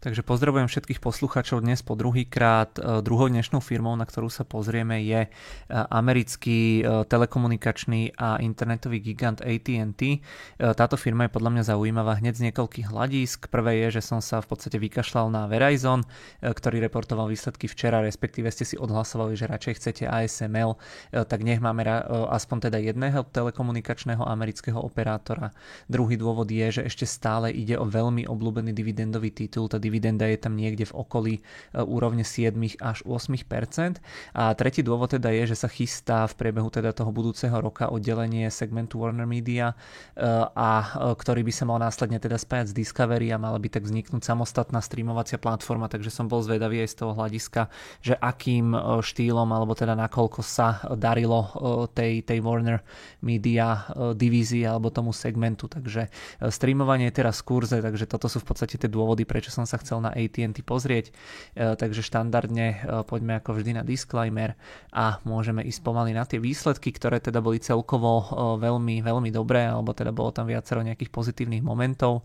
Takže pozdravujem všetkých poslucháčov dnes po druhýkrát. E, druhou dnešnou firmou, na ktorú sa pozrieme, je e, americký e, telekomunikačný a internetový gigant AT&T. Táto firma je podľa mňa zaujímavá hneď z niekoľkých hľadísk. Prvé je, že som sa v podstate vykašľal na Verizon, ktorý reportoval výsledky včera, respektíve ste si odhlasovali, že radšej chcete ASML, tak nech máme aspoň teda jedného telekomunikačného amerického operátora. Druhý dôvod je, že ešte stále ide o veľmi obľúbený dividendový titul, teda dividenda je tam niekde v okolí e, úrovne 7 až 8% A tretí dôvod teda je, že sa chystá v priebehu teda toho budúceho roka oddelenie segmentu Warner Media, e, a e, ktorý by sa mal následne teda spájať s Discovery a mala by tak vzniknúť samostatná streamovacia platforma, takže som bol zvedavý aj z toho hľadiska, že akým štýlom alebo teda nakoľko sa darilo tej, tej Warner Media divízii alebo tomu segmentu, takže streamovanie je teraz v kurze, takže toto sú v podstate tie dôvody, prečo som sa chcel na AT&T pozrieť, e, takže štandardne e, poďme ako vždy na disclaimer a môžeme ísť pomaly na tie výsledky, ktoré teda boli celkovo e, veľmi, veľmi dobré, alebo teda bolo tam viacero nejakých pozitívnych momentov.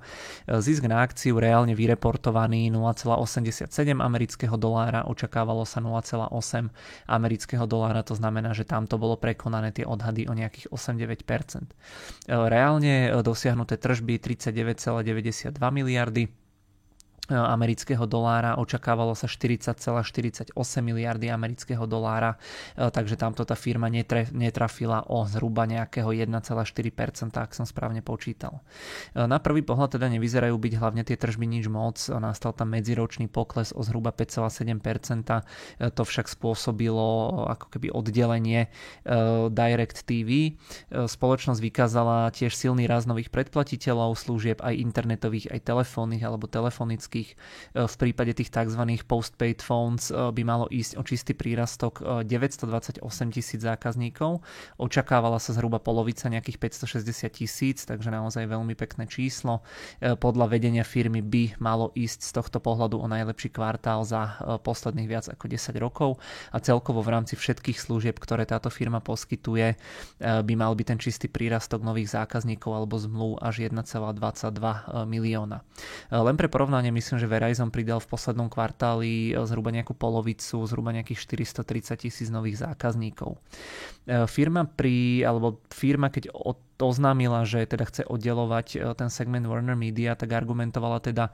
Zisk na akciu reálne vyreportovaný 0,87 amerického dolára, očakávalo sa 0,8 amerického dolára, to znamená, že tam to bolo prekonané tie odhady o nejakých 8-9%. Reálne dosiahnuté tržby 39,92 miliardy, amerického dolára, očakávalo sa 40,48 miliardy amerického dolára, e, takže tamto tá firma netrafila o zhruba nejakého 1,4%, ak som správne počítal. E, na prvý pohľad teda nevyzerajú byť hlavne tie tržby nič moc, nastal tam medziročný pokles o zhruba 5,7%, to však spôsobilo ako keby oddelenie Direct TV. Spoločnosť vykázala tiež silný rast nových predplatiteľov, služieb aj internetových, aj telefónnych alebo telefonických klasických. E, v prípade tých tzv. postpaid phones e, by malo ísť o čistý prírastok 928 e, tisíc zákazníkov. Očakávala sa zhruba polovica nejakých 560 tisíc, takže naozaj veľmi pekné číslo. Podľa vedenia firmy by malo ísť z tohto pohľadu o najlepší kvartál za posledných viac ako 10 rokov a celkovo v rámci všetkých služieb, ktoré táto firma poskytuje, by mal byť ten čistý prírastok nových zákazníkov alebo zmluv až 1,22 milióna. Len pre porovnanie, my myslím, že Verizon pridal v poslednom kvartáli e, zhruba nejakú polovicu, zhruba nejakých 430 tisíc nových zákazníkov. E, firma pri, alebo firma, keď oznámila, že teda chce oddelovať e, ten segment Warner Media, tak argumentovala teda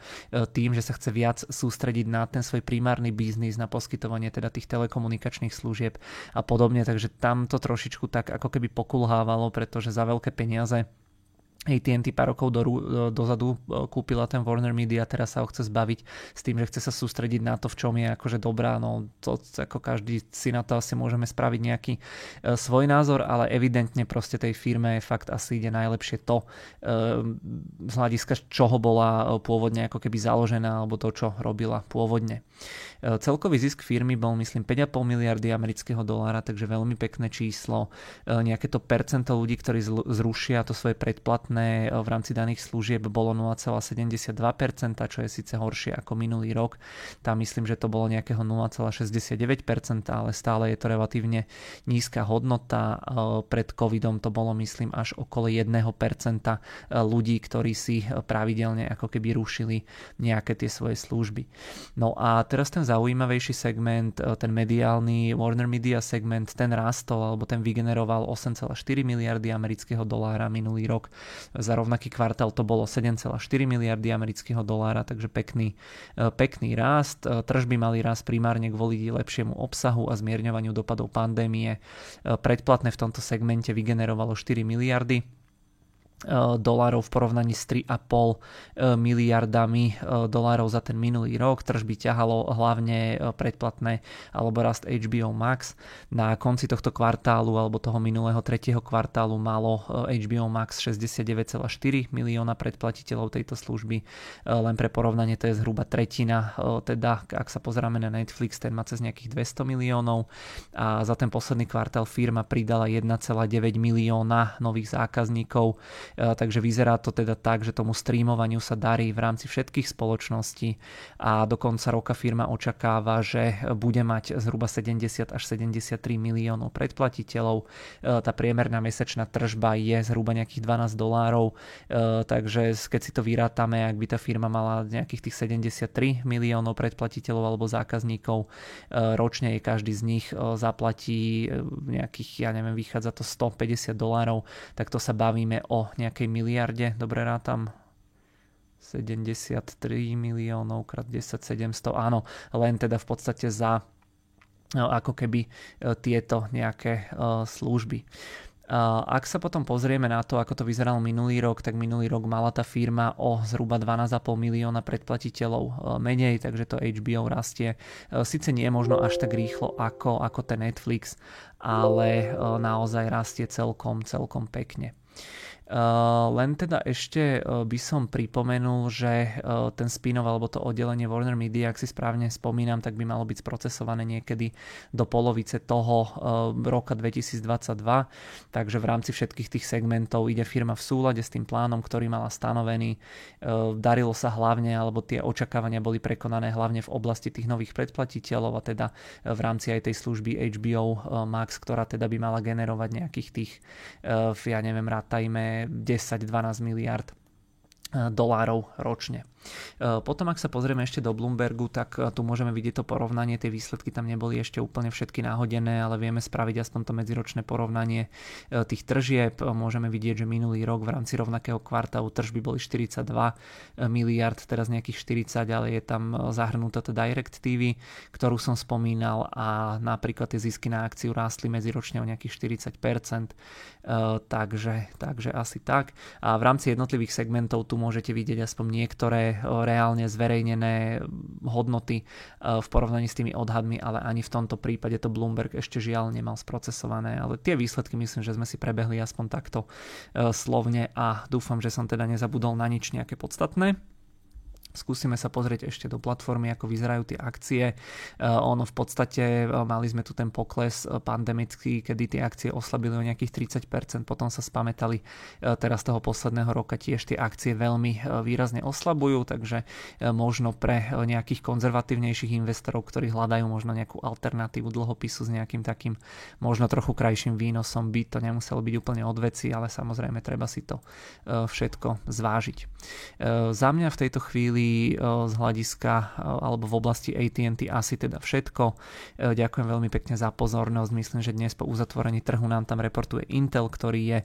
tým, že sa chce viac sústrediť na ten svoj primárny biznis, na poskytovanie teda tých telekomunikačných služieb a podobne, takže tam to trošičku tak ako keby pokulhávalo, pretože za veľké peniaze AT&T pár rokov do, dozadu e, kúpila ten Warner Media, teraz sa ho chce zbaviť s tým, že chce sa sústrediť na to, v čom je akože dobrá, no to ako každý si na to asi môžeme spraviť nejaký e, svoj názor, ale evidentne proste tej firme fakt asi ide najlepšie to e, z hľadiska čoho bola e, pôvodne ako keby založená, alebo to, čo robila pôvodne. E, celkový zisk firmy bol myslím 5,5 miliardy amerického dolára, takže veľmi pekné číslo. E, nejaké to percento ľudí, ktorí zrušia to svoje predplatné platné v rámci daných služieb bolo 0,72%, čo je síce horšie ako minulý rok. Tam myslím, že to bolo nejakého 0,69%, ale stále je to relatívne nízka hodnota. Pred covidom to bolo myslím až okolo 1% ľudí, ktorí si pravidelne ako keby rušili nejaké tie svoje služby. No a teraz ten zaujímavejší segment, ten mediálny Warner Media segment, ten rastol alebo ten vygeneroval 8,4 miliardy amerického dolára minulý rok. Za rovnaký kvartál to bolo 7,4 miliardy amerického dolára, takže pekný, e, pekný rast. E, tržby mali rast primárne kvôli lepšiemu obsahu a zmierňovaniu dopadov pandémie. E, predplatné v tomto segmente vygenerovalo 4 miliardy dolárov v porovnaní s 3,5 eh, miliardami eh, dolárov za ten minulý rok. Tržby ťahalo hlavne predplatné alebo rast HBO Max. Na konci tohto kvartálu alebo toho minulého tretieho kvartálu malo HBO Max 69,4 milióna predplatiteľov tejto služby. Len pre porovnanie to je zhruba tretina, teda ak sa pozeráme na Netflix, ten má cez nejakých 200 miliónov a za ten posledný kvartál firma pridala 1,9 milióna nových zákazníkov takže vyzerá to teda tak, že tomu streamovaniu sa darí v rámci všetkých spoločností a do konca roka firma očakáva, že bude mať zhruba 70 až 73 miliónov predplatiteľov. Tá priemerná mesačná tržba je zhruba nejakých 12 dolárov, takže keď si to vyrátame, ak by tá firma mala nejakých tých 73 miliónov predplatiteľov alebo zákazníkov, ročne je každý z nich zaplatí nejakých, ja neviem, vychádza to 150 dolárov, tak to sa bavíme o nejakej miliarde, dobre rátam, 73 miliónov krát 10 700, áno, len teda v podstate za ako keby tieto nejaké služby. Ak sa potom pozrieme na to, ako to vyzeralo minulý rok, tak minulý rok mala tá firma o zhruba 12,5 milióna predplatiteľov e, menej, takže to HBO rastie. E, Sice nie možno až tak rýchlo ako, ako ten Netflix, ale e, naozaj rastie celkom, celkom pekne. Eh, len teda ešte eh, by som pripomenul, že eh, ten spin-off alebo to oddelenie Warner Media, ak si správne spomínam, tak by malo byť sprocesované niekedy do polovice toho roka 2022. Takže v rámci všetkých tých segmentov ide firma v súlade s tým plánom, ktorý mala stanovený. Darilo sa hlavne, alebo tie očakávania boli prekonané hlavne v oblasti tých nových predplatiteľov a teda v rámci aj tej služby HBO Max, ktorá teda by mala generovať nejakých tých, ja neviem, rátajme 10-12 miliard dolárov ročne. Eh, potom, ak sa pozrieme ešte do Bloombergu, tak eh, tu môžeme vidieť to porovnanie. Tie výsledky tam neboli ešte úplne všetky náhodené, ale vieme spraviť aspoň to medziročné porovnanie eh, tých tržieb. Môžeme vidieť, že minulý rok v rámci rovnakého kvartálu tržby boli 42 miliard, teraz nejakých 40, ale je tam zahrnutá to Direct TV, ktorú som spomínal a napríklad tie zisky na akciu rástli medziročne o nejakých 40%, takže, takže asi tak. A v rámci jednotlivých segmentov tu môžete vidieť aspoň niektoré reálne zverejnené hodnoty v porovnaní s tými odhadmi, ale ani v tomto prípade to Bloomberg ešte žiaľ nemal sprocesované, ale tie výsledky myslím, že sme si prebehli aspoň takto slovne a dúfam, že som teda nezabudol na nič nejaké podstatné. Skúsime sa pozrieť ešte do platformy, ako vyzerajú tie akcie. E, ono v podstate, e, mali sme tu ten pokles e, pandemický, kedy tie akcie oslabili o nejakých 30%, potom sa spametali teraz toho posledného roka tiež tie akcie veľmi výrazne oslabujú, takže možno pre nejakých konzervatívnejších investorov, ktorí hľadajú možno nejakú alternatívu dlhopisu s nejakým takým možno trochu krajším výnosom, by to nemuselo byť úplne odveci, ale samozrejme treba si to všetko zvážiť. Za mňa v tejto chvíli chvíli e, z hľadiska e, alebo v oblasti AT&T asi teda všetko. E, ďakujem veľmi pekne za pozornosť. Myslím, že dnes po uzatvorení trhu nám tam reportuje Intel, ktorý je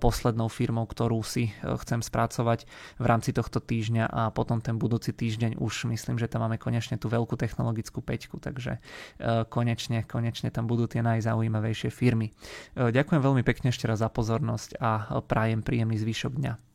poslednou firmou, ktorú si chcem spracovať v rámci tohto týždňa a potom ten budúci týždeň už myslím, že tam máme konečne tú veľkú technologickú peťku, takže konečne, konečne tam budú tie najzaujímavejšie firmy. Ďakujem veľmi pekne ešte raz za pozornosť a prajem príjemný zvyšok dňa.